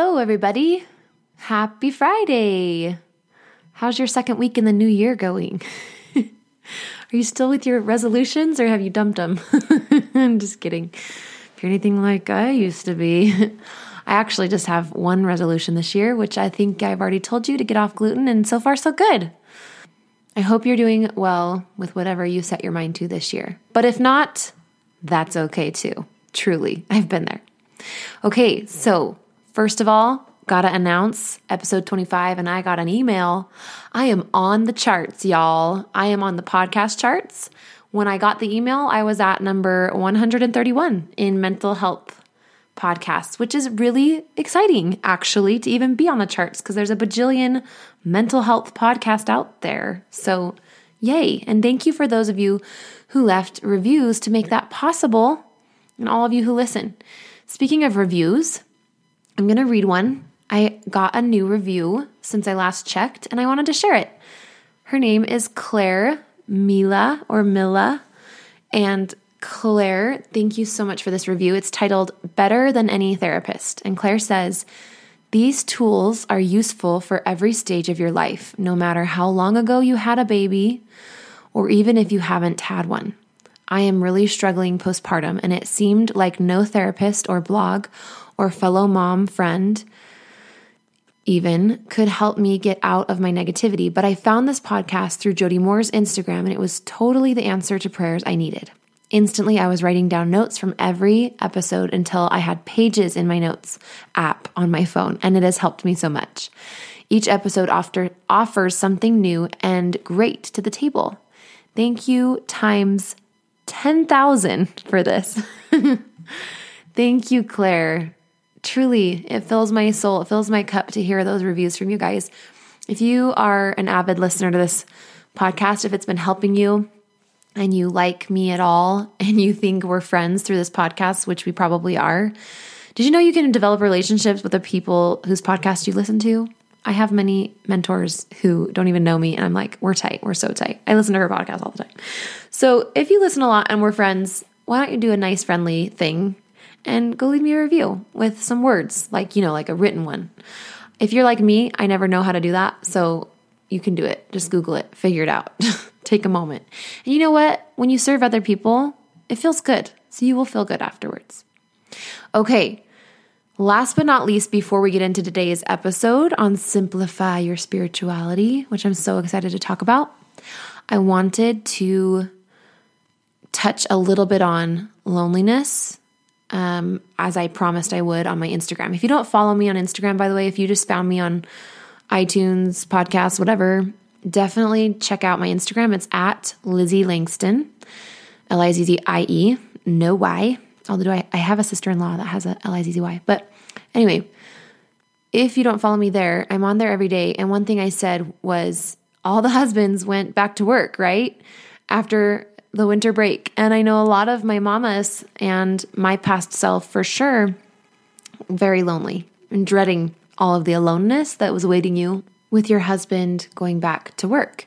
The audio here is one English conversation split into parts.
Hello, everybody. Happy Friday. How's your second week in the new year going? Are you still with your resolutions or have you dumped them? I'm just kidding. If you're anything like I used to be, I actually just have one resolution this year, which I think I've already told you to get off gluten, and so far, so good. I hope you're doing well with whatever you set your mind to this year. But if not, that's okay too. Truly, I've been there. Okay, so First of all, gotta announce episode 25, and I got an email. I am on the charts, y'all. I am on the podcast charts. When I got the email, I was at number 131 in mental health podcasts, which is really exciting, actually, to even be on the charts because there's a bajillion mental health podcast out there. So, yay. And thank you for those of you who left reviews to make that possible and all of you who listen. Speaking of reviews, I'm going to read one. I got a new review since I last checked and I wanted to share it. Her name is Claire Mila or Mila. And Claire, thank you so much for this review. It's titled Better Than Any Therapist. And Claire says, These tools are useful for every stage of your life, no matter how long ago you had a baby or even if you haven't had one. I am really struggling postpartum, and it seemed like no therapist or blog or fellow mom friend even could help me get out of my negativity. But I found this podcast through Jody Moore's Instagram, and it was totally the answer to prayers I needed. Instantly, I was writing down notes from every episode until I had pages in my notes app on my phone, and it has helped me so much. Each episode offer, offers something new and great to the table. Thank you times 10,000 for this. Thank you, Claire. Truly, it fills my soul, it fills my cup to hear those reviews from you guys. If you are an avid listener to this podcast, if it's been helping you and you like me at all and you think we're friends through this podcast, which we probably are, did you know you can develop relationships with the people whose podcast you listen to? I have many mentors who don't even know me, and I'm like, we're tight. We're so tight. I listen to her podcast all the time. So if you listen a lot and we're friends, why don't you do a nice, friendly thing and go leave me a review with some words, like, you know, like a written one. If you're like me, I never know how to do that. So you can do it. Just Google it, figure it out. Take a moment. And you know what? When you serve other people, it feels good. So you will feel good afterwards. Okay. Last but not least, before we get into today's episode on Simplify Your Spirituality, which I'm so excited to talk about, I wanted to touch a little bit on loneliness um, as I promised I would on my Instagram. If you don't follow me on Instagram, by the way, if you just found me on iTunes, podcasts, whatever, definitely check out my Instagram. It's at Lizzie Langston, L I Z Z I E, no Y. Although I, I have a sister in law that has a L I Z Z Y. But anyway, if you don't follow me there, I'm on there every day. And one thing I said was all the husbands went back to work, right? After the winter break. And I know a lot of my mamas and my past self for sure very lonely and dreading all of the aloneness that was awaiting you with your husband going back to work.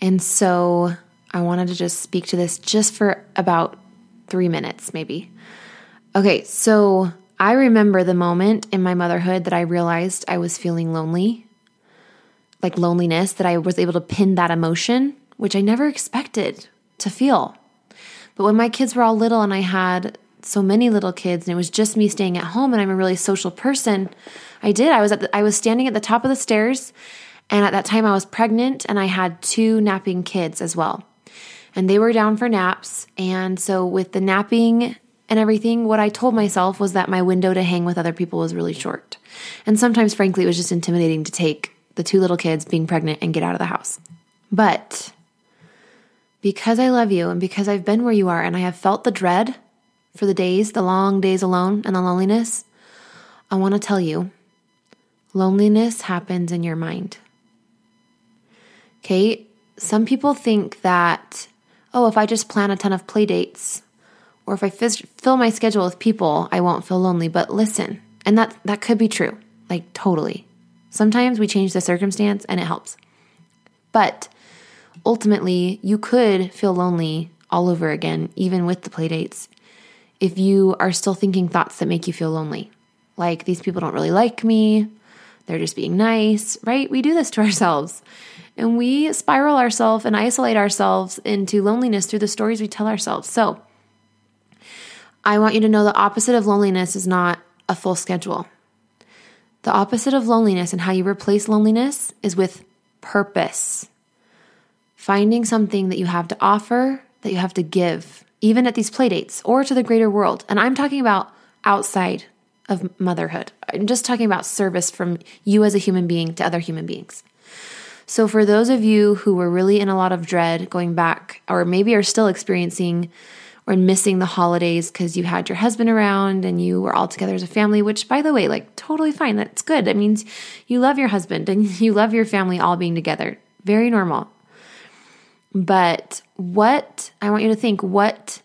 And so I wanted to just speak to this just for about three minutes, maybe. Okay, so I remember the moment in my motherhood that I realized I was feeling lonely, like loneliness, that I was able to pin that emotion, which I never expected to feel. But when my kids were all little and I had so many little kids and it was just me staying at home and I'm a really social person, I did. I was at the, I was standing at the top of the stairs and at that time I was pregnant and I had two napping kids as well. And they were down for naps and so with the napping and everything, what I told myself was that my window to hang with other people was really short. And sometimes frankly it was just intimidating to take the two little kids being pregnant and get out of the house. But because I love you and because I've been where you are and I have felt the dread for the days, the long days alone and the loneliness, I want to tell you Loneliness happens in your mind. Okay, some people think that, oh, if I just plan a ton of play dates or if I fill my schedule with people, I won't feel lonely. But listen, and that, that could be true, like totally. Sometimes we change the circumstance and it helps. But ultimately, you could feel lonely all over again, even with the playdates, if you are still thinking thoughts that make you feel lonely. Like, these people don't really like me, they're just being nice, right? We do this to ourselves. And we spiral ourselves and isolate ourselves into loneliness through the stories we tell ourselves. So, I want you to know the opposite of loneliness is not a full schedule. The opposite of loneliness and how you replace loneliness is with purpose. Finding something that you have to offer, that you have to give, even at these playdates or to the greater world. And I'm talking about outside of motherhood. I'm just talking about service from you as a human being to other human beings. So, for those of you who were really in a lot of dread going back, or maybe are still experiencing or missing the holidays because you had your husband around and you were all together as a family, which, by the way, like totally fine. That's good. That means you love your husband and you love your family all being together. Very normal. But what I want you to think what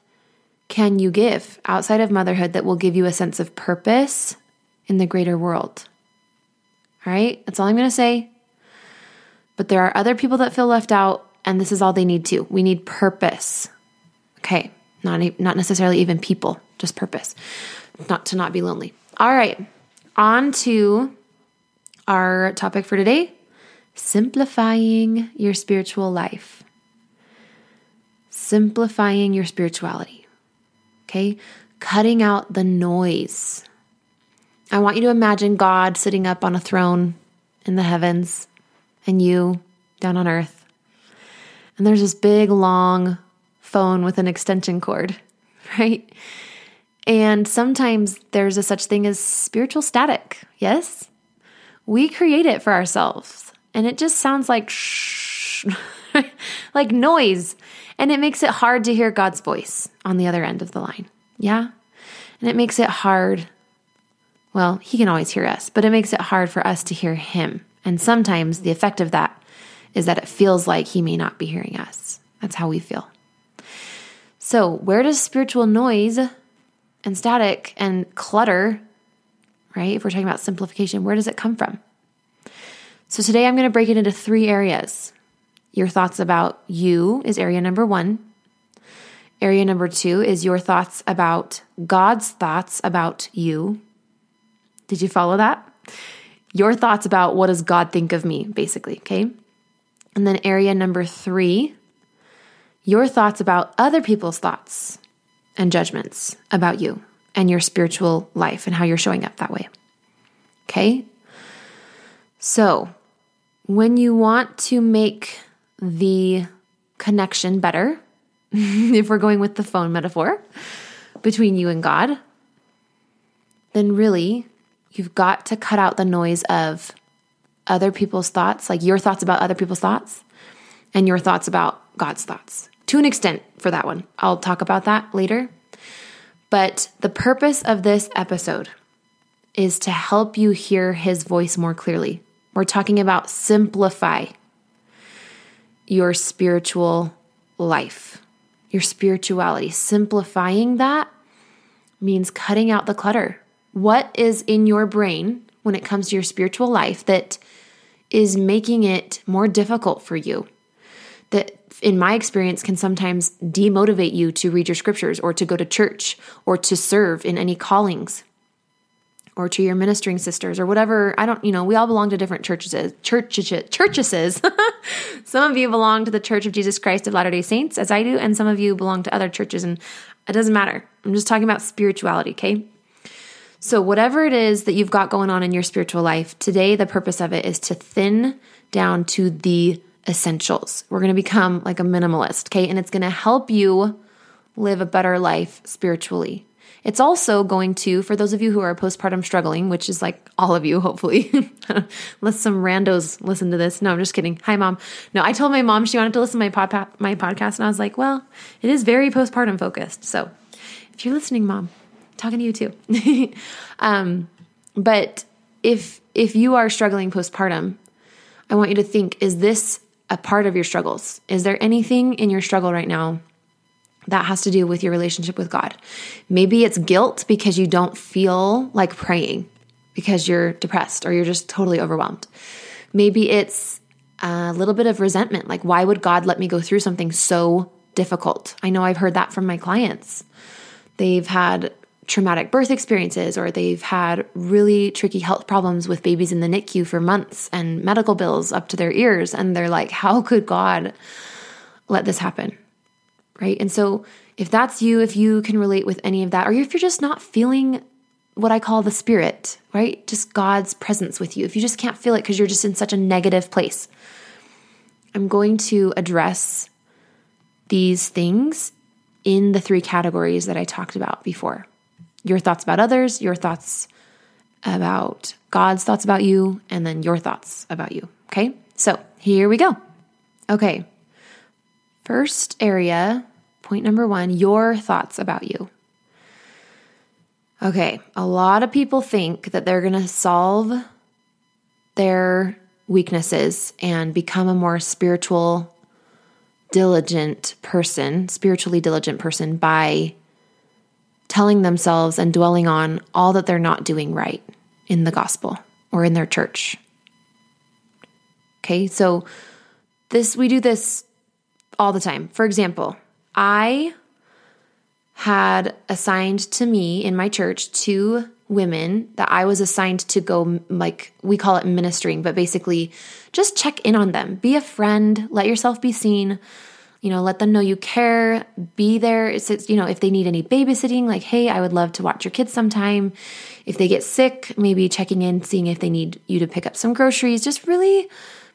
can you give outside of motherhood that will give you a sense of purpose in the greater world? All right, that's all I'm going to say. But there are other people that feel left out, and this is all they need to. We need purpose. Okay not not necessarily even people, just purpose, not to not be lonely. All right, on to our topic for today: simplifying your spiritual life. Simplifying your spirituality. Okay, cutting out the noise. I want you to imagine God sitting up on a throne in the heavens and you down on earth. And there's this big, long phone with an extension cord, right? And sometimes there's a such thing as spiritual static. Yes? We create it for ourselves. And it just sounds like shh, like noise. And it makes it hard to hear God's voice on the other end of the line. Yeah? And it makes it hard. Well, He can always hear us, but it makes it hard for us to hear Him. And sometimes the effect of that is that it feels like He may not be hearing us. That's how we feel. So, where does spiritual noise and static and clutter, right? If we're talking about simplification, where does it come from? So, today I'm going to break it into three areas. Your thoughts about you is area number one. Area number two is your thoughts about God's thoughts about you. Did you follow that? Your thoughts about what does God think of me, basically, okay? And then area number three your thoughts about other people's thoughts and judgments about you and your spiritual life and how you're showing up that way. Okay? So, when you want to make the connection better, if we're going with the phone metaphor between you and God, then really you've got to cut out the noise of other people's thoughts, like your thoughts about other people's thoughts, and your thoughts about God's thoughts to an extent for that one. I'll talk about that later. But the purpose of this episode is to help you hear his voice more clearly. We're talking about simplify your spiritual life, your spirituality. Simplifying that means cutting out the clutter. What is in your brain when it comes to your spiritual life that is making it more difficult for you? That in my experience, can sometimes demotivate you to read your scriptures or to go to church or to serve in any callings or to your ministering sisters or whatever. I don't, you know, we all belong to different churches, churches, churches. some of you belong to the Church of Jesus Christ of Latter day Saints, as I do, and some of you belong to other churches, and it doesn't matter. I'm just talking about spirituality, okay? So, whatever it is that you've got going on in your spiritual life, today the purpose of it is to thin down to the essentials. We're going to become like a minimalist, okay? And it's going to help you live a better life spiritually. It's also going to, for those of you who are postpartum struggling, which is like all of you, hopefully, unless some randos listen to this. No, I'm just kidding. Hi, mom. No, I told my mom she wanted to listen to my, pod- my podcast, and I was like, well, it is very postpartum focused. So if you're listening, mom, talking to you too. um, but if if you are struggling postpartum, I want you to think is this a part of your struggles? Is there anything in your struggle right now that has to do with your relationship with God? Maybe it's guilt because you don't feel like praying because you're depressed or you're just totally overwhelmed. Maybe it's a little bit of resentment like why would God let me go through something so difficult? I know I've heard that from my clients. They've had traumatic birth experiences or they've had really tricky health problems with babies in the NICU for months and medical bills up to their ears. And they're like, how could God let this happen? Right. And so, if that's you, if you can relate with any of that, or if you're just not feeling what I call the spirit, right? Just God's presence with you, if you just can't feel it because you're just in such a negative place, I'm going to address these things in the three categories that I talked about before your thoughts about others, your thoughts about God's thoughts about you, and then your thoughts about you. Okay, so here we go. Okay, first area, point number one your thoughts about you. Okay, a lot of people think that they're going to solve their weaknesses and become a more spiritual, diligent person, spiritually diligent person by telling themselves and dwelling on all that they're not doing right in the gospel or in their church. Okay, so this we do this all the time. For example, I had assigned to me in my church two women that I was assigned to go, like we call it ministering, but basically just check in on them. Be a friend, let yourself be seen, you know, let them know you care, be there. It's, you know, if they need any babysitting, like, hey, I would love to watch your kids sometime. If they get sick, maybe checking in, seeing if they need you to pick up some groceries, just really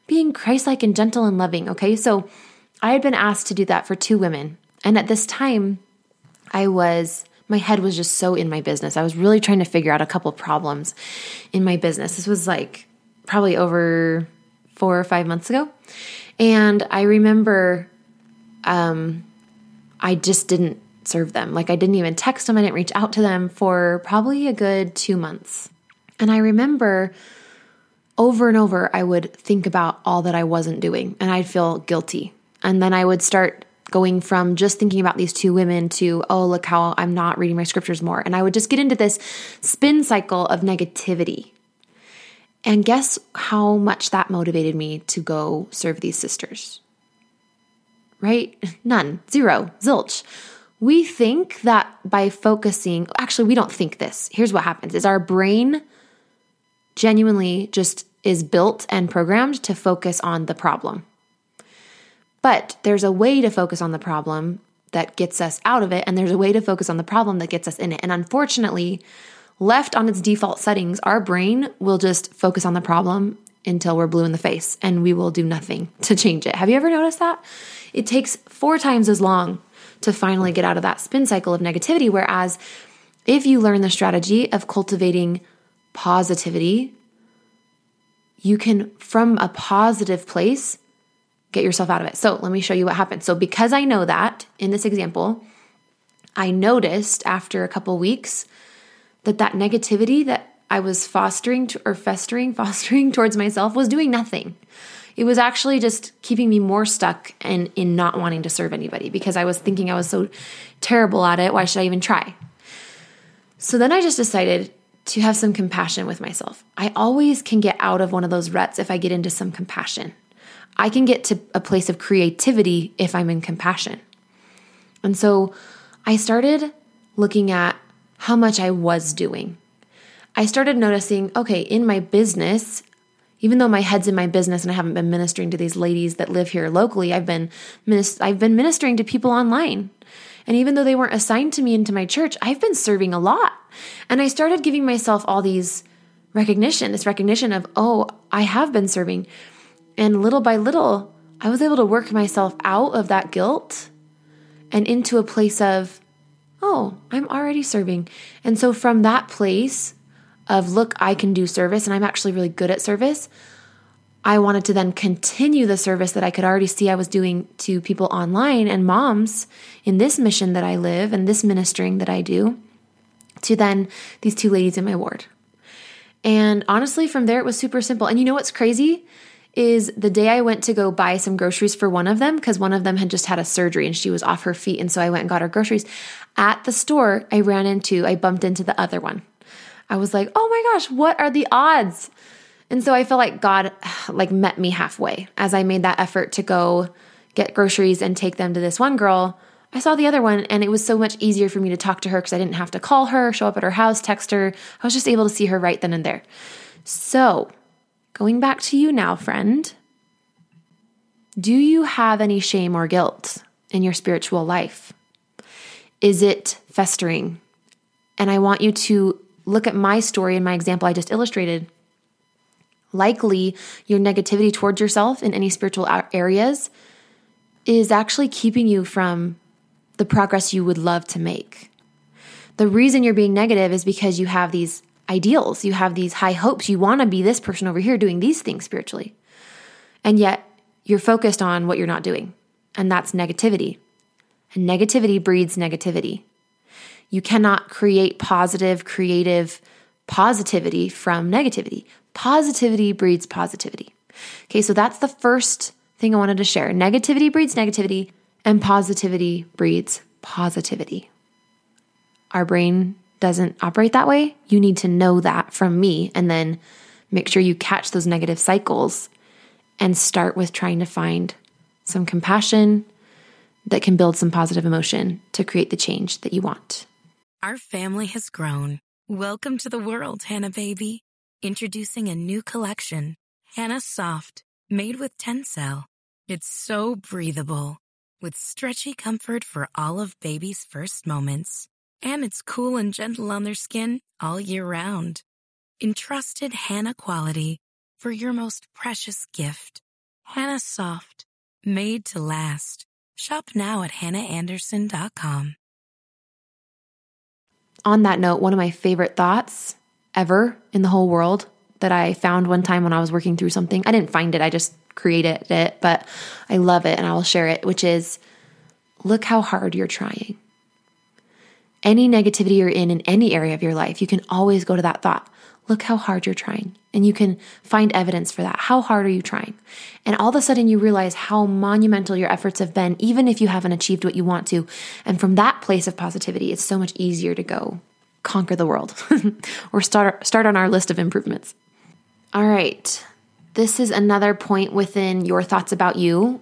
being Christ like and gentle and loving. Okay. So I had been asked to do that for two women. And at this time, I was, my head was just so in my business. I was really trying to figure out a couple problems in my business. This was like probably over four or five months ago. And I remember um, I just didn't serve them. Like I didn't even text them, I didn't reach out to them for probably a good two months. And I remember over and over, I would think about all that I wasn't doing and I'd feel guilty. And then I would start going from just thinking about these two women to, oh, look how I'm not reading my scriptures more. And I would just get into this spin cycle of negativity. And guess how much that motivated me to go serve these sisters? right? None, zero, zilch. We think that by focusing, actually, we don't think this. Here's what happens is our brain genuinely just is built and programmed to focus on the problem. But there's a way to focus on the problem that gets us out of it, and there's a way to focus on the problem that gets us in it. And unfortunately, left on its default settings, our brain will just focus on the problem until we're blue in the face and we will do nothing to change it. Have you ever noticed that? It takes four times as long to finally get out of that spin cycle of negativity. Whereas if you learn the strategy of cultivating positivity, you can, from a positive place, get yourself out of it. So let me show you what happened. So, because I know that in this example, I noticed after a couple weeks that that negativity that I was fostering to, or festering, fostering towards myself was doing nothing. It was actually just keeping me more stuck and in not wanting to serve anybody because I was thinking I was so terrible at it. Why should I even try? So then I just decided to have some compassion with myself. I always can get out of one of those ruts if I get into some compassion. I can get to a place of creativity if I'm in compassion. And so I started looking at how much I was doing. I started noticing okay, in my business, even though my head's in my business and I haven't been ministering to these ladies that live here locally, I've been I've been ministering to people online. And even though they weren't assigned to me into my church, I've been serving a lot. And I started giving myself all these recognition, this recognition of, oh, I have been serving. And little by little, I was able to work myself out of that guilt and into a place of, oh, I'm already serving. And so from that place, of, look, I can do service and I'm actually really good at service. I wanted to then continue the service that I could already see I was doing to people online and moms in this mission that I live and this ministering that I do to then these two ladies in my ward. And honestly, from there, it was super simple. And you know what's crazy? Is the day I went to go buy some groceries for one of them, because one of them had just had a surgery and she was off her feet. And so I went and got her groceries. At the store, I ran into, I bumped into the other one. I was like, oh my gosh, what are the odds? And so I feel like God like met me halfway as I made that effort to go get groceries and take them to this one girl. I saw the other one and it was so much easier for me to talk to her because I didn't have to call her, show up at her house, text her. I was just able to see her right then and there. So, going back to you now, friend, do you have any shame or guilt in your spiritual life? Is it festering? And I want you to look at my story and my example I just illustrated. Likely, your negativity towards yourself in any spiritual areas is actually keeping you from the progress you would love to make. The reason you're being negative is because you have these ideals, you have these high hopes. You want to be this person over here doing these things spiritually. And yet you're focused on what you're not doing, and that's negativity. And negativity breeds negativity. You cannot create positive, creative positivity from negativity. Positivity breeds positivity. Okay, so that's the first thing I wanted to share. Negativity breeds negativity, and positivity breeds positivity. Our brain doesn't operate that way. You need to know that from me and then make sure you catch those negative cycles and start with trying to find some compassion that can build some positive emotion to create the change that you want. Our family has grown. Welcome to the world, Hanna baby. Introducing a new collection, Hanna Soft, made with Tencel. It's so breathable with stretchy comfort for all of baby's first moments. And it's cool and gentle on their skin all year round. Entrusted Hanna quality for your most precious gift. Hanna Soft, made to last. Shop now at hannaandersson.com. On that note, one of my favorite thoughts ever in the whole world that I found one time when I was working through something. I didn't find it, I just created it, but I love it and I will share it, which is look how hard you're trying. Any negativity you're in in any area of your life, you can always go to that thought. Look how hard you're trying. And you can find evidence for that. How hard are you trying? And all of a sudden, you realize how monumental your efforts have been, even if you haven't achieved what you want to. And from that place of positivity, it's so much easier to go conquer the world or start, start on our list of improvements. All right. This is another point within your thoughts about you,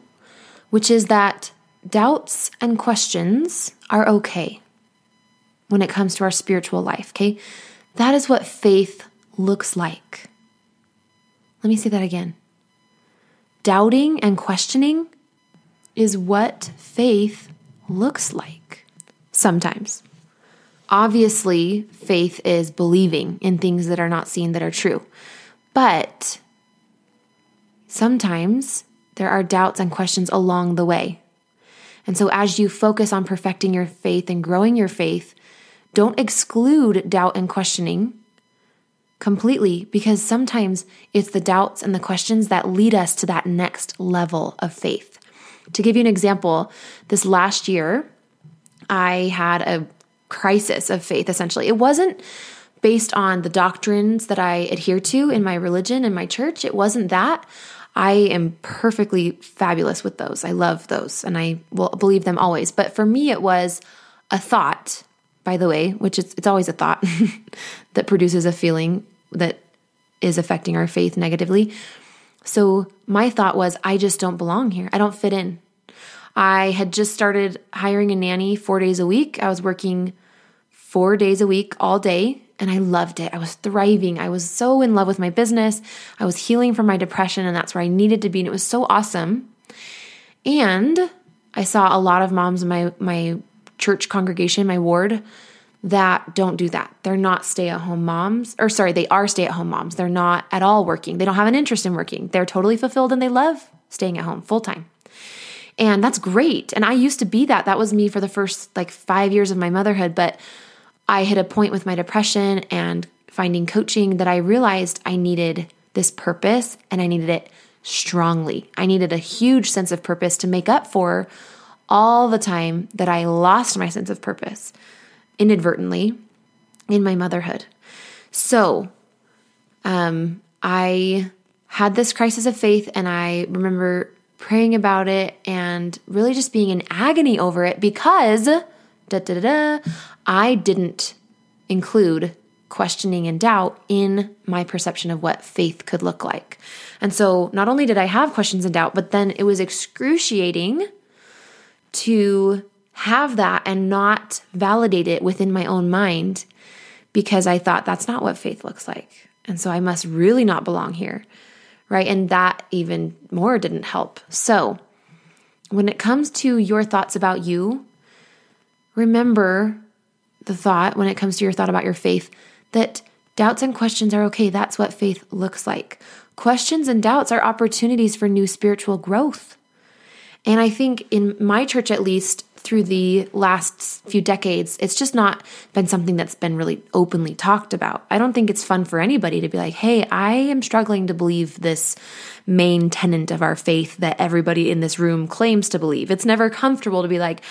which is that doubts and questions are okay when it comes to our spiritual life, okay? That is what faith looks like. Let me say that again. Doubting and questioning is what faith looks like sometimes. Obviously, faith is believing in things that are not seen that are true. But sometimes there are doubts and questions along the way. And so, as you focus on perfecting your faith and growing your faith, don't exclude doubt and questioning completely because sometimes it's the doubts and the questions that lead us to that next level of faith. To give you an example, this last year, I had a crisis of faith essentially. It wasn't based on the doctrines that I adhere to in my religion and my church. It wasn't that. I am perfectly fabulous with those. I love those and I will believe them always. But for me, it was a thought, by the way, which is it's always a thought that produces a feeling that is affecting our faith negatively. So my thought was, I just don't belong here. I don't fit in. I had just started hiring a nanny four days a week. I was working four days a week all day and I loved it. I was thriving. I was so in love with my business. I was healing from my depression, and that's where I needed to be. And it was so awesome. And I saw a lot of moms in my, my church congregation, my ward, that don't do that. They're not stay at home moms, or sorry, they are stay at home moms. They're not at all working. They don't have an interest in working. They're totally fulfilled and they love staying at home full time. And that's great. And I used to be that. That was me for the first like five years of my motherhood. But I hit a point with my depression and finding coaching that I realized I needed this purpose and I needed it strongly. I needed a huge sense of purpose to make up for all the time that I lost my sense of purpose inadvertently in my motherhood. So, um, I had this crisis of faith, and I remember praying about it and really just being in agony over it because da, da, da, I didn't include questioning and doubt in my perception of what faith could look like. And so not only did I have questions and doubt, but then it was excruciating to have that and not validate it within my own mind because I thought that's not what faith looks like. And so I must really not belong here. Right. And that even more didn't help. So when it comes to your thoughts about you, remember the thought when it comes to your thought about your faith that doubts and questions are okay. That's what faith looks like. Questions and doubts are opportunities for new spiritual growth. And I think in my church, at least through the last few decades, it's just not been something that's been really openly talked about. I don't think it's fun for anybody to be like, hey, I am struggling to believe this main tenet of our faith that everybody in this room claims to believe. It's never comfortable to be like,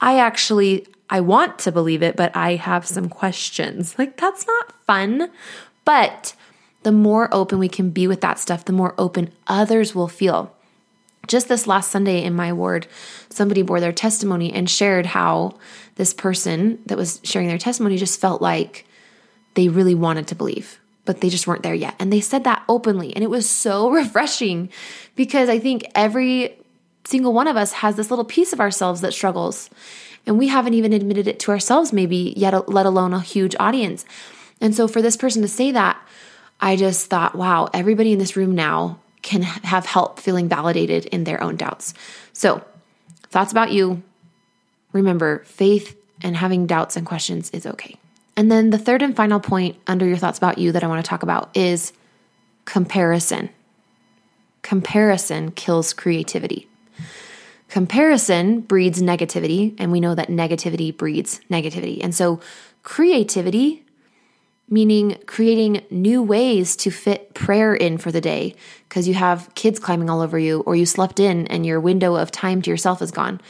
I actually I want to believe it, but I have some questions. Like, that's not fun. But the more open we can be with that stuff, the more open others will feel. Just this last Sunday in my ward, somebody bore their testimony and shared how this person that was sharing their testimony just felt like they really wanted to believe, but they just weren't there yet. And they said that openly. And it was so refreshing because I think every single one of us has this little piece of ourselves that struggles. And we haven't even admitted it to ourselves, maybe yet, let alone a huge audience. And so for this person to say that, I just thought, wow, everybody in this room now can have help feeling validated in their own doubts. So, thoughts about you. Remember, faith and having doubts and questions is okay. And then the third and final point under your thoughts about you that I want to talk about is comparison. Comparison kills creativity. Comparison breeds negativity, and we know that negativity breeds negativity. And so, creativity, meaning creating new ways to fit prayer in for the day because you have kids climbing all over you, or you slept in and your window of time to yourself is gone.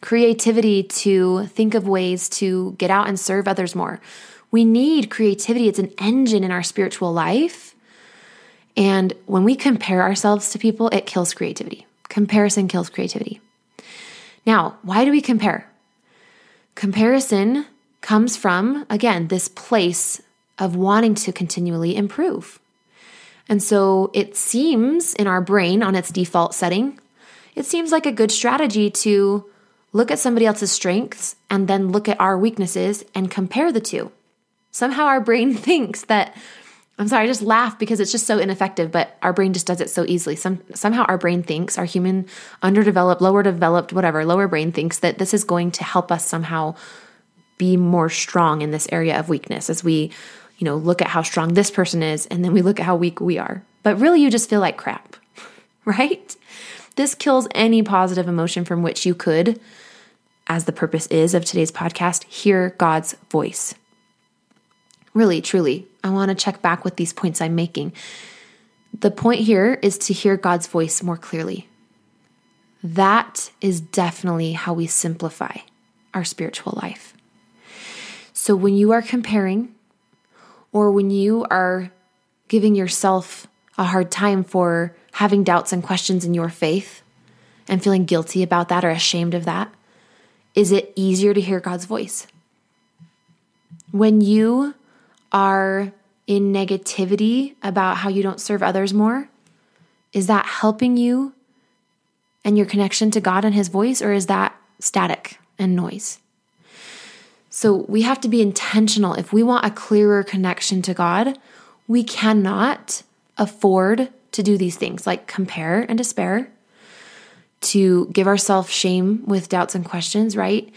Creativity to think of ways to get out and serve others more. We need creativity, it's an engine in our spiritual life. And when we compare ourselves to people, it kills creativity. Comparison kills creativity. Now, why do we compare? Comparison comes from, again, this place of wanting to continually improve. And so it seems in our brain on its default setting, it seems like a good strategy to look at somebody else's strengths and then look at our weaknesses and compare the two. Somehow our brain thinks that I'm sorry, I just laugh because it's just so ineffective, but our brain just does it so easily. Some somehow our brain thinks, our human underdeveloped, lower developed, whatever, lower brain thinks that this is going to help us somehow be more strong in this area of weakness as we, you know, look at how strong this person is and then we look at how weak we are. But really you just feel like crap. Right? This kills any positive emotion from which you could as the purpose is of today's podcast, hear God's voice. Really, truly, I want to check back with these points I'm making. The point here is to hear God's voice more clearly. That is definitely how we simplify our spiritual life. So when you are comparing, or when you are giving yourself a hard time for having doubts and questions in your faith and feeling guilty about that or ashamed of that, is it easier to hear God's voice? When you are in negativity about how you don't serve others more? Is that helping you and your connection to God and His voice, or is that static and noise? So we have to be intentional. If we want a clearer connection to God, we cannot afford to do these things like compare and despair, to give ourselves shame with doubts and questions, right?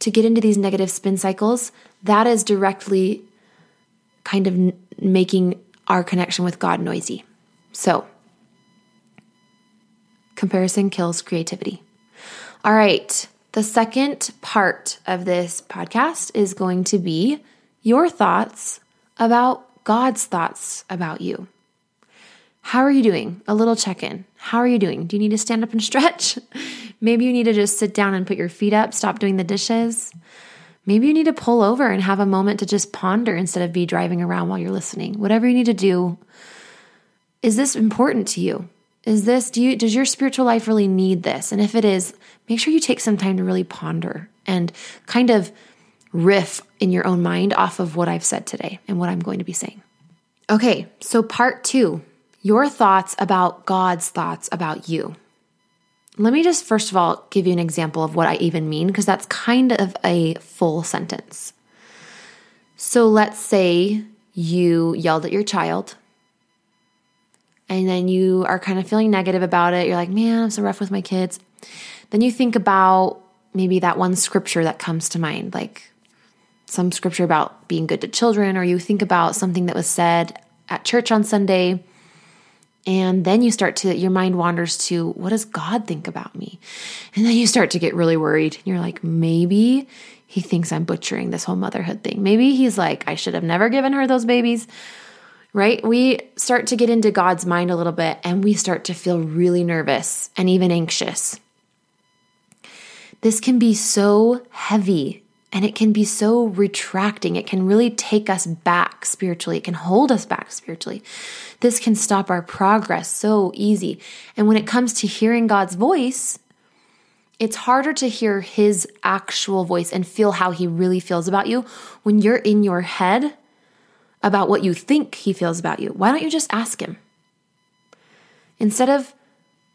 To get into these negative spin cycles, that is directly kind of making our connection with God noisy. So, comparison kills creativity. All right, the second part of this podcast is going to be your thoughts about God's thoughts about you. How are you doing? A little check in. How are you doing? Do you need to stand up and stretch? Maybe you need to just sit down and put your feet up, stop doing the dishes. Maybe you need to pull over and have a moment to just ponder instead of be driving around while you're listening. Whatever you need to do. Is this important to you? Is this do you does your spiritual life really need this? And if it is, make sure you take some time to really ponder and kind of riff in your own mind off of what I've said today and what I'm going to be saying. Okay, so part 2, your thoughts about God's thoughts about you. Let me just first of all give you an example of what I even mean, because that's kind of a full sentence. So let's say you yelled at your child and then you are kind of feeling negative about it. You're like, man, I'm so rough with my kids. Then you think about maybe that one scripture that comes to mind, like some scripture about being good to children, or you think about something that was said at church on Sunday and then you start to, your mind wanders to, what does God think about me? And then you start to get really worried. You're like, maybe he thinks I'm butchering this whole motherhood thing. Maybe he's like, I should have never given her those babies. Right? We start to get into God's mind a little bit and we start to feel really nervous and even anxious. This can be so heavy and it can be so retracting. It can really take us back spiritually. It can hold us back spiritually. This can stop our progress so easy. And when it comes to hearing God's voice, it's harder to hear his actual voice and feel how he really feels about you when you're in your head about what you think he feels about you. Why don't you just ask him? Instead of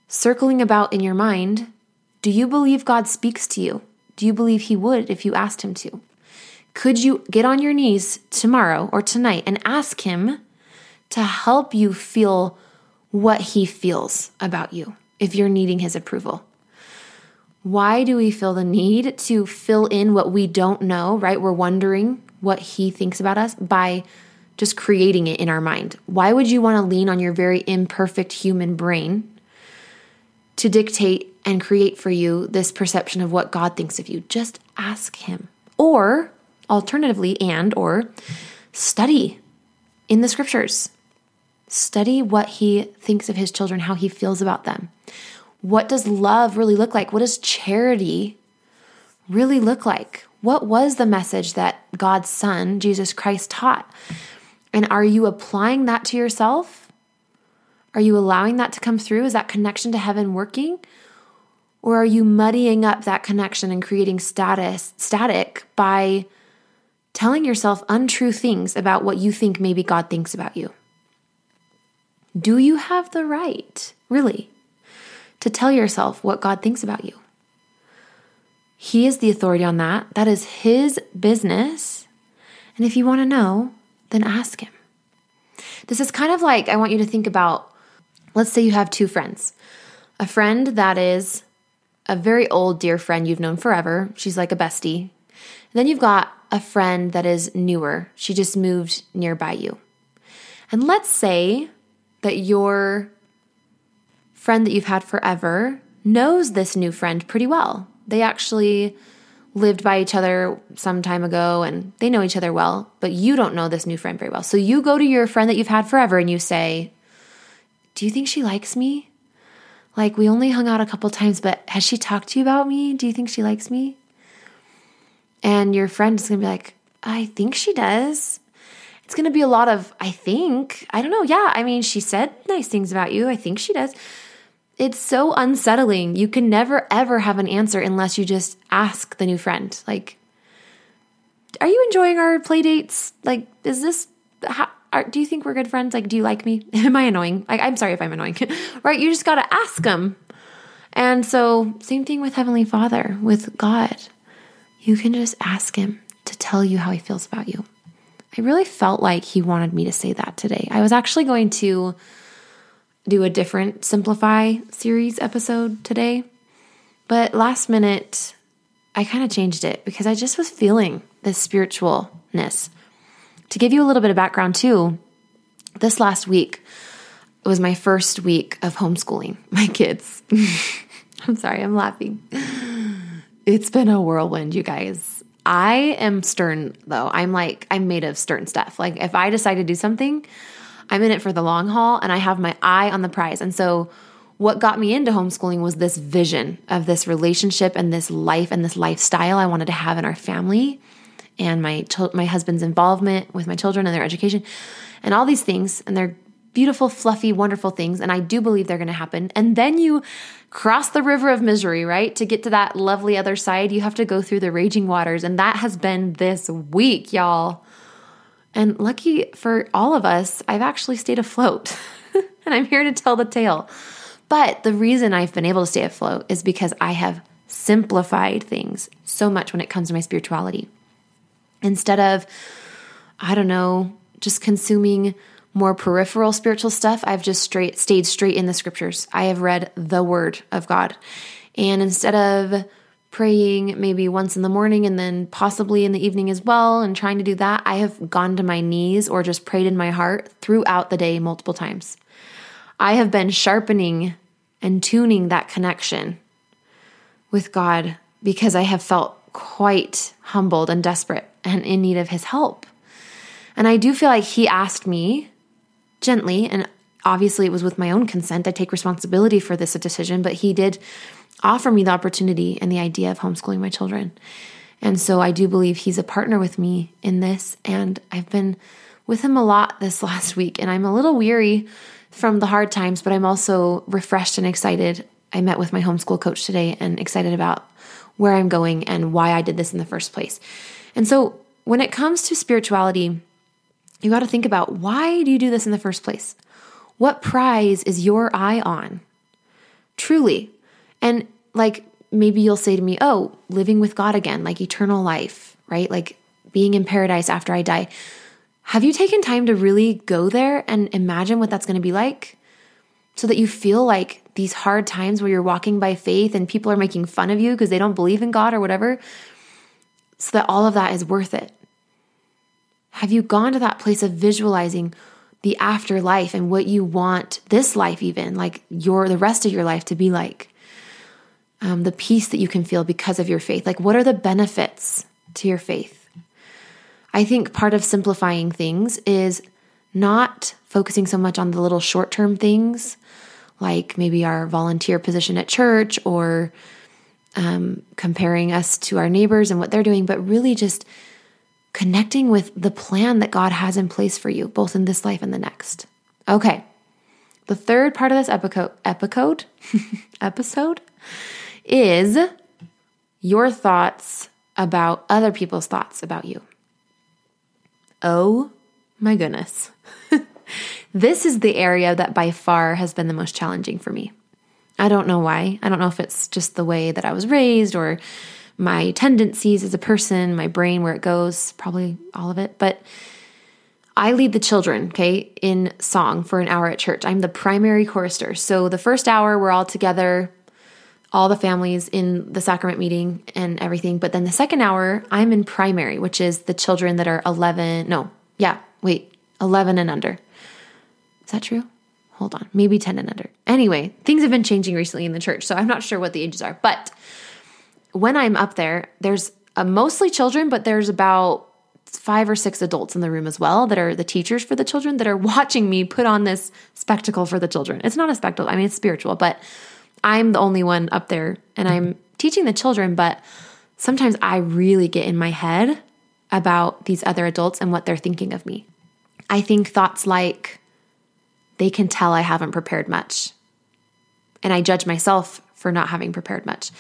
circling about in your mind, do you believe God speaks to you? Do you believe He would if you asked Him to? Could you get on your knees tomorrow or tonight and ask Him to help you feel what He feels about you if you're needing His approval? Why do we feel the need to fill in what we don't know, right? We're wondering what He thinks about us by just creating it in our mind. Why would you want to lean on your very imperfect human brain to dictate and create for you this perception of what God thinks of you. Just ask him. Or alternatively and or study in the scriptures. Study what he thinks of his children, how he feels about them. What does love really look like? What does charity really look like? What was the message that God's son, Jesus Christ, taught? And are you applying that to yourself? Are you allowing that to come through? Is that connection to heaven working? Or are you muddying up that connection and creating status static by telling yourself untrue things about what you think maybe God thinks about you? Do you have the right, really, to tell yourself what God thinks about you? He is the authority on that. That is his business. And if you want to know, then ask him. This is kind of like I want you to think about let's say you have two friends. A friend that is a very old dear friend you've known forever. She's like a bestie. Then you've got a friend that is newer. She just moved nearby you. And let's say that your friend that you've had forever knows this new friend pretty well. They actually lived by each other some time ago and they know each other well, but you don't know this new friend very well. So you go to your friend that you've had forever and you say, Do you think she likes me? Like, we only hung out a couple times, but has she talked to you about me? Do you think she likes me? And your friend is going to be like, I think she does. It's going to be a lot of, I think. I don't know. Yeah. I mean, she said nice things about you. I think she does. It's so unsettling. You can never, ever have an answer unless you just ask the new friend, like, are you enjoying our play dates? Like, is this, how, are, do you think we're good friends? Like, do you like me? Am I annoying? I'm sorry if I'm annoying, right? You just got to ask them. And so, same thing with Heavenly Father, with God. You can just ask Him to tell you how He feels about you. I really felt like He wanted me to say that today. I was actually going to do a different Simplify series episode today, but last minute, I kind of changed it because I just was feeling this spiritualness. To give you a little bit of background, too, this last week was my first week of homeschooling my kids. I'm sorry, I'm laughing. It's been a whirlwind, you guys. I am stern, though. I'm like, I'm made of stern stuff. Like, if I decide to do something, I'm in it for the long haul and I have my eye on the prize. And so, what got me into homeschooling was this vision of this relationship and this life and this lifestyle I wanted to have in our family and my my husband's involvement with my children and their education and all these things and they're beautiful fluffy wonderful things and I do believe they're going to happen. And then you cross the river of misery right to get to that lovely other side you have to go through the raging waters and that has been this week y'all. And lucky for all of us I've actually stayed afloat and I'm here to tell the tale. But the reason I've been able to stay afloat is because I have simplified things so much when it comes to my spirituality instead of, I don't know, just consuming more peripheral spiritual stuff, I've just straight stayed straight in the scriptures. I have read the word of God. And instead of praying maybe once in the morning and then possibly in the evening as well and trying to do that, I have gone to my knees or just prayed in my heart throughout the day multiple times. I have been sharpening and tuning that connection with God because I have felt quite humbled and desperate and in need of his help. And I do feel like he asked me gently, and obviously it was with my own consent. I take responsibility for this decision, but he did offer me the opportunity and the idea of homeschooling my children. And so I do believe he's a partner with me in this. And I've been with him a lot this last week, and I'm a little weary from the hard times, but I'm also refreshed and excited. I met with my homeschool coach today and excited about where I'm going and why I did this in the first place. And so when it comes to spirituality, you got to think about why do you do this in the first place? What prize is your eye on? Truly. And like maybe you'll say to me, oh, living with God again, like eternal life, right? Like being in paradise after I die. Have you taken time to really go there and imagine what that's going to be like? So that you feel like these hard times where you're walking by faith and people are making fun of you because they don't believe in God or whatever, so that all of that is worth it. Have you gone to that place of visualizing the afterlife and what you want this life, even like your the rest of your life, to be like? Um, the peace that you can feel because of your faith. Like, what are the benefits to your faith? I think part of simplifying things is not focusing so much on the little short term things, like maybe our volunteer position at church or um, comparing us to our neighbors and what they're doing, but really just connecting with the plan that God has in place for you, both in this life and the next. Okay. The third part of this epico- epicode, episode is your thoughts about other people's thoughts about you. Oh my goodness. this is the area that by far has been the most challenging for me. I don't know why. I don't know if it's just the way that I was raised or my tendencies as a person, my brain, where it goes, probably all of it. But I lead the children, okay, in song for an hour at church. I'm the primary chorister. So the first hour, we're all together, all the families in the sacrament meeting and everything. But then the second hour, I'm in primary, which is the children that are 11, no, yeah, wait, 11 and under. Is that true? Hold on, maybe 10 and under. Anyway, things have been changing recently in the church, so I'm not sure what the ages are. But when I'm up there, there's a mostly children, but there's about five or six adults in the room as well that are the teachers for the children that are watching me put on this spectacle for the children. It's not a spectacle, I mean, it's spiritual, but I'm the only one up there and I'm teaching the children, but sometimes I really get in my head about these other adults and what they're thinking of me. I think thoughts like, they can tell I haven't prepared much. And I judge myself for not having prepared much.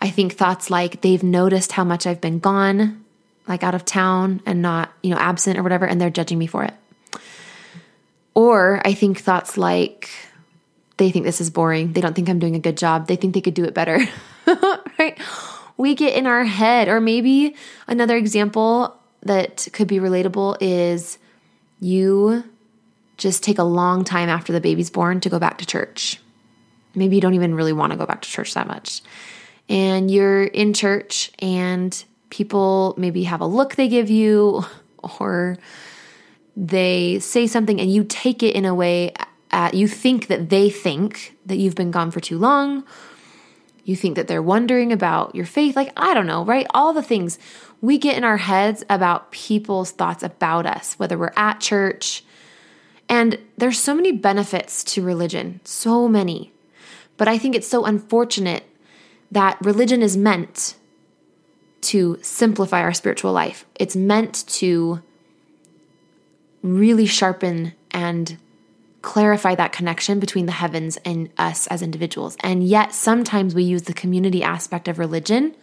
I think thoughts like, they've noticed how much I've been gone, like out of town and not, you know, absent or whatever, and they're judging me for it. Or I think thoughts like, they think this is boring. They don't think I'm doing a good job. They think they could do it better. right? We get in our head. Or maybe another example that could be relatable is you just take a long time after the baby's born to go back to church. Maybe you don't even really want to go back to church that much. And you're in church and people maybe have a look they give you or they say something and you take it in a way at, you think that they think that you've been gone for too long. You think that they're wondering about your faith. Like, I don't know, right? All the things we get in our heads about people's thoughts about us, whether we're at church. And there's so many benefits to religion, so many. But I think it's so unfortunate that religion is meant to simplify our spiritual life. It's meant to really sharpen and clarify that connection between the heavens and us as individuals. And yet, sometimes we use the community aspect of religion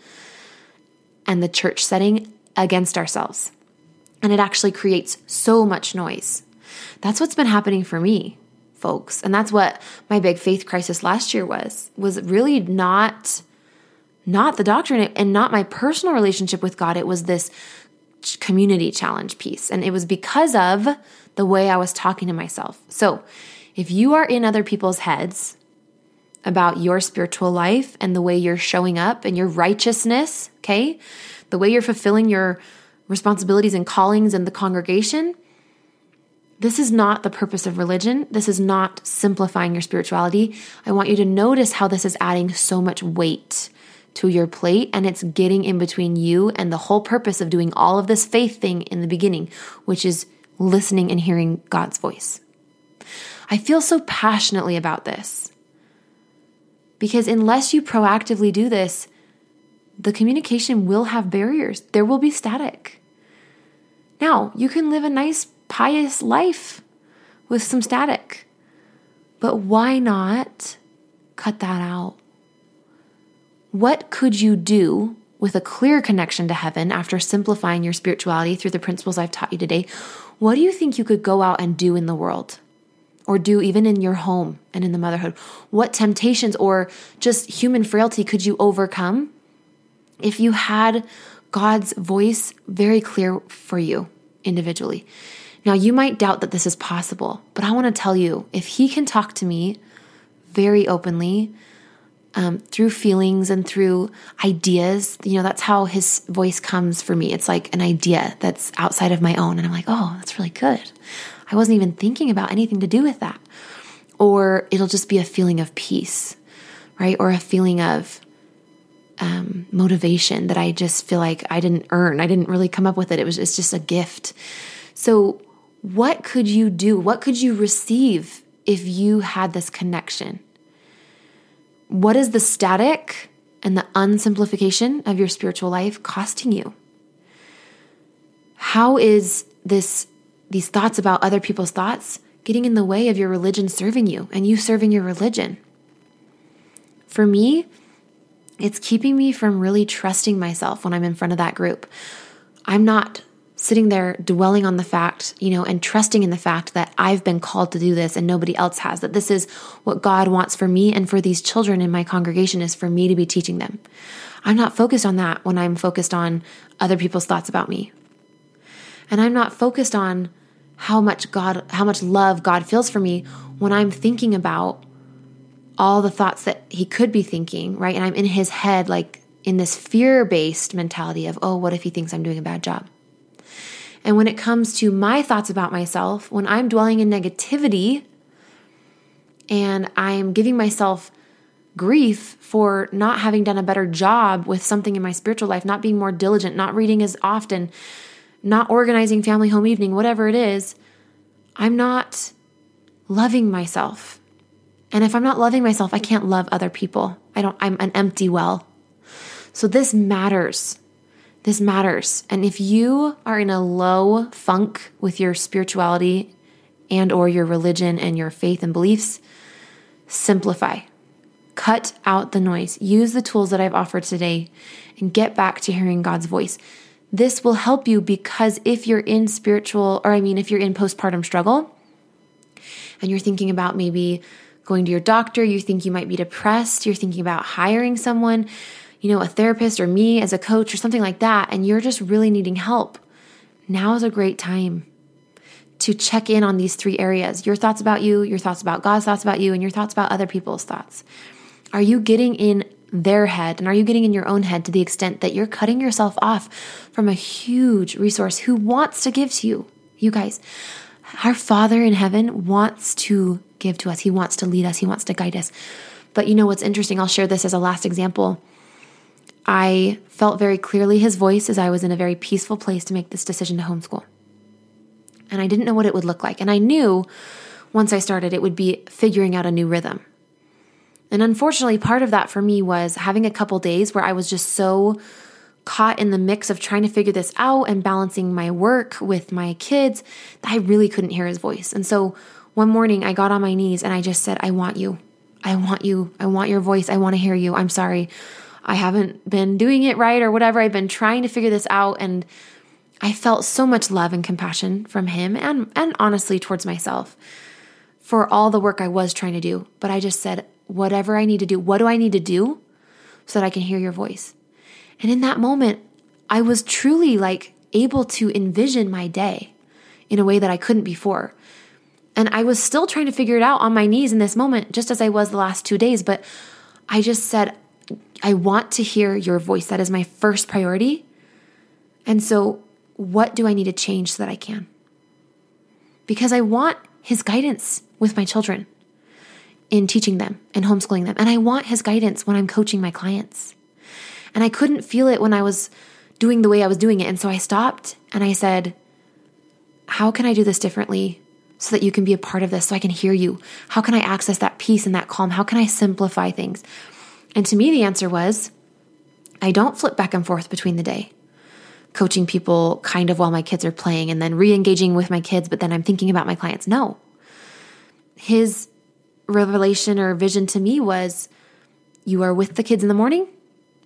and the church setting against ourselves. And it actually creates so much noise. That's what's been happening for me, folks. And that's what my big faith crisis last year was was really not not the doctrine and not my personal relationship with God. It was this community challenge piece. And it was because of the way I was talking to myself. So if you are in other people's heads about your spiritual life and the way you're showing up and your righteousness, okay, the way you're fulfilling your responsibilities and callings in the congregation, this is not the purpose of religion. This is not simplifying your spirituality. I want you to notice how this is adding so much weight to your plate and it's getting in between you and the whole purpose of doing all of this faith thing in the beginning, which is listening and hearing God's voice. I feel so passionately about this because unless you proactively do this, the communication will have barriers. There will be static. Now, you can live a nice, pious life with some static, but why not cut that out? What could you do with a clear connection to heaven after simplifying your spirituality through the principles I've taught you today? What do you think you could go out and do in the world? Or do even in your home and in the motherhood? What temptations or just human frailty could you overcome if you had God's voice very clear for you individually? Now, you might doubt that this is possible, but I want to tell you if He can talk to me very openly, um, through feelings and through ideas. You know, that's how his voice comes for me. It's like an idea that's outside of my own. And I'm like, oh, that's really good. I wasn't even thinking about anything to do with that. Or it'll just be a feeling of peace, right? Or a feeling of um, motivation that I just feel like I didn't earn. I didn't really come up with it. It was it's just a gift. So, what could you do? What could you receive if you had this connection? What is the static and the unsimplification of your spiritual life costing you? How is this these thoughts about other people's thoughts getting in the way of your religion serving you and you serving your religion? For me, it's keeping me from really trusting myself when I'm in front of that group. I'm not sitting there dwelling on the fact, you know, and trusting in the fact that I've been called to do this and nobody else has, that this is what God wants for me and for these children in my congregation is for me to be teaching them. I'm not focused on that when I'm focused on other people's thoughts about me. And I'm not focused on how much God, how much love God feels for me when I'm thinking about all the thoughts that he could be thinking, right? And I'm in his head, like in this fear based mentality of, oh, what if he thinks I'm doing a bad job? And when it comes to my thoughts about myself, when I'm dwelling in negativity and I'm giving myself grief for not having done a better job with something in my spiritual life, not being more diligent, not reading as often, not organizing family home evening, whatever it is, I'm not loving myself. And if I'm not loving myself, I can't love other people. I don't I'm an empty well. So this matters. This matters. And if you are in a low funk with your spirituality and or your religion and your faith and beliefs, simplify. Cut out the noise. Use the tools that I've offered today and get back to hearing God's voice. This will help you because if you're in spiritual, or I mean, if you're in postpartum struggle and you're thinking about maybe going to your doctor, you think you might be depressed, you're thinking about hiring someone, you know, a therapist or me as a coach or something like that, and you're just really needing help, now is a great time to check in on these three areas your thoughts about you, your thoughts about God's thoughts about you, and your thoughts about other people's thoughts. Are you getting in their head and are you getting in your own head to the extent that you're cutting yourself off from a huge resource who wants to give to you? You guys, our Father in heaven wants to give to us, He wants to lead us, He wants to guide us. But you know what's interesting? I'll share this as a last example. I felt very clearly his voice as I was in a very peaceful place to make this decision to homeschool. And I didn't know what it would look like. And I knew once I started, it would be figuring out a new rhythm. And unfortunately, part of that for me was having a couple days where I was just so caught in the mix of trying to figure this out and balancing my work with my kids that I really couldn't hear his voice. And so one morning I got on my knees and I just said, I want you. I want you. I want your voice. I want to hear you. I'm sorry. I haven't been doing it right or whatever. I've been trying to figure this out. And I felt so much love and compassion from him and, and honestly towards myself for all the work I was trying to do. But I just said, whatever I need to do, what do I need to do so that I can hear your voice? And in that moment, I was truly like able to envision my day in a way that I couldn't before. And I was still trying to figure it out on my knees in this moment, just as I was the last two days. But I just said, I want to hear your voice. That is my first priority. And so, what do I need to change so that I can? Because I want his guidance with my children in teaching them and homeschooling them. And I want his guidance when I'm coaching my clients. And I couldn't feel it when I was doing the way I was doing it. And so I stopped and I said, How can I do this differently so that you can be a part of this, so I can hear you? How can I access that peace and that calm? How can I simplify things? And to me, the answer was I don't flip back and forth between the day, coaching people kind of while my kids are playing and then re engaging with my kids, but then I'm thinking about my clients. No. His revelation or vision to me was you are with the kids in the morning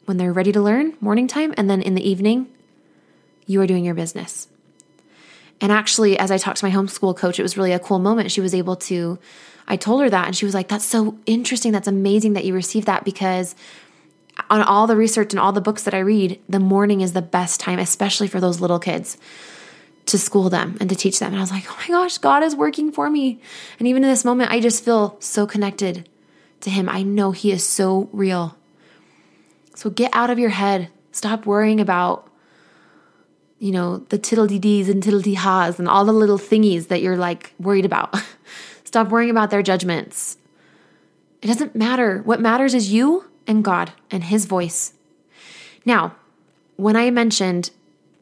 when they're ready to learn, morning time, and then in the evening, you are doing your business. And actually, as I talked to my homeschool coach, it was really a cool moment. She was able to, I told her that, and she was like, That's so interesting. That's amazing that you received that because on all the research and all the books that I read, the morning is the best time, especially for those little kids to school them and to teach them. And I was like, oh my gosh, God is working for me. And even in this moment, I just feel so connected to Him. I know He is so real. So get out of your head. Stop worrying about, you know, the tiddle-dee-dees and tiddle-dee-ha's and all the little thingies that you're like worried about. Stop worrying about their judgments. It doesn't matter. What matters is you and God and His voice. Now, when I mentioned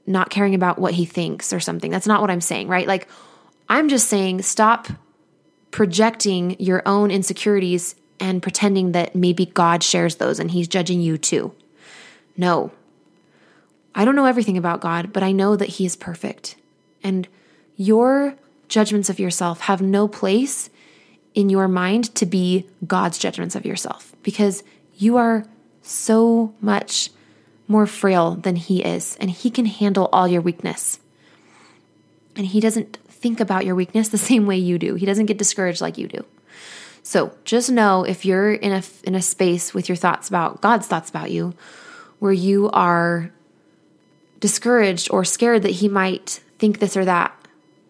not caring about what He thinks or something, that's not what I'm saying, right? Like, I'm just saying stop projecting your own insecurities and pretending that maybe God shares those and he's judging you too. No. I don't know everything about God, but I know that he is perfect. And your judgments of yourself have no place in your mind to be God's judgments of yourself because you are so much more frail than he is, and he can handle all your weakness. And he doesn't think about your weakness the same way you do, he doesn't get discouraged like you do. So just know if you're in a in a space with your thoughts about God's thoughts about you, where you are discouraged or scared that He might think this or that,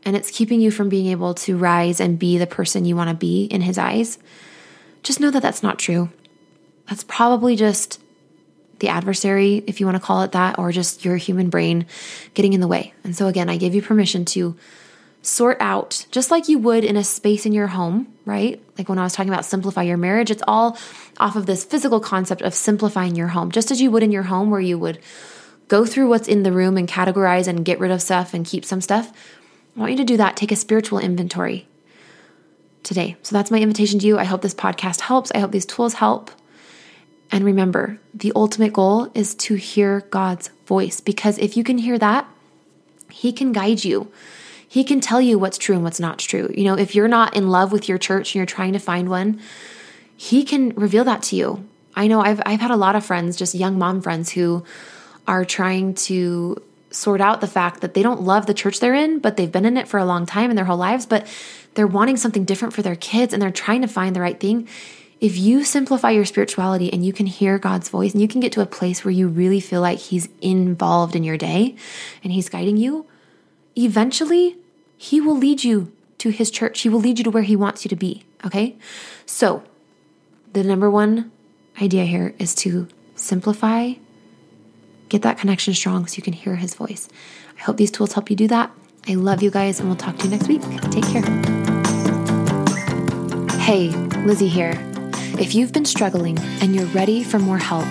and it's keeping you from being able to rise and be the person you want to be in His eyes, just know that that's not true. That's probably just the adversary, if you want to call it that, or just your human brain getting in the way. And so, again, I give you permission to sort out, just like you would in a space in your home, right? Like when I was talking about simplify your marriage, it's all off of this physical concept of simplifying your home, just as you would in your home, where you would go through what's in the room and categorize and get rid of stuff and keep some stuff. I want you to do that. Take a spiritual inventory today. So that's my invitation to you. I hope this podcast helps. I hope these tools help. And remember, the ultimate goal is to hear God's voice because if you can hear that, He can guide you he can tell you what's true and what's not true. You know, if you're not in love with your church and you're trying to find one, He can reveal that to you. I know I've I've had a lot of friends, just young mom friends who are trying to sort out the fact that they don't love the church they're in, but they've been in it for a long time in their whole lives, but they're wanting something different for their kids and they're trying to find the right thing. If you simplify your spirituality and you can hear God's voice and you can get to a place where you really feel like He's involved in your day and He's guiding you, eventually he will lead you to His church. He will lead you to where He wants you to be. Okay? So, the number one idea here is to simplify, get that connection strong so you can hear His voice. I hope these tools help you do that. I love you guys, and we'll talk to you next week. Take care. Hey, Lizzie here. If you've been struggling and you're ready for more help,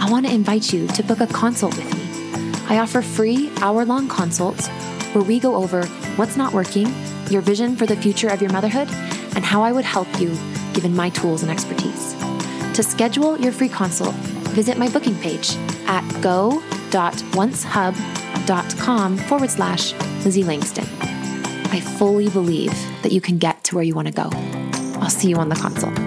I want to invite you to book a consult with me. I offer free hour long consults where we go over what's not working, your vision for the future of your motherhood, and how I would help you given my tools and expertise. To schedule your free consult, visit my booking page at go.lizzie.com www.oncehub.com forward slash Lizzie Langston. I fully believe that you can get to where you want to go. I'll see you on the console.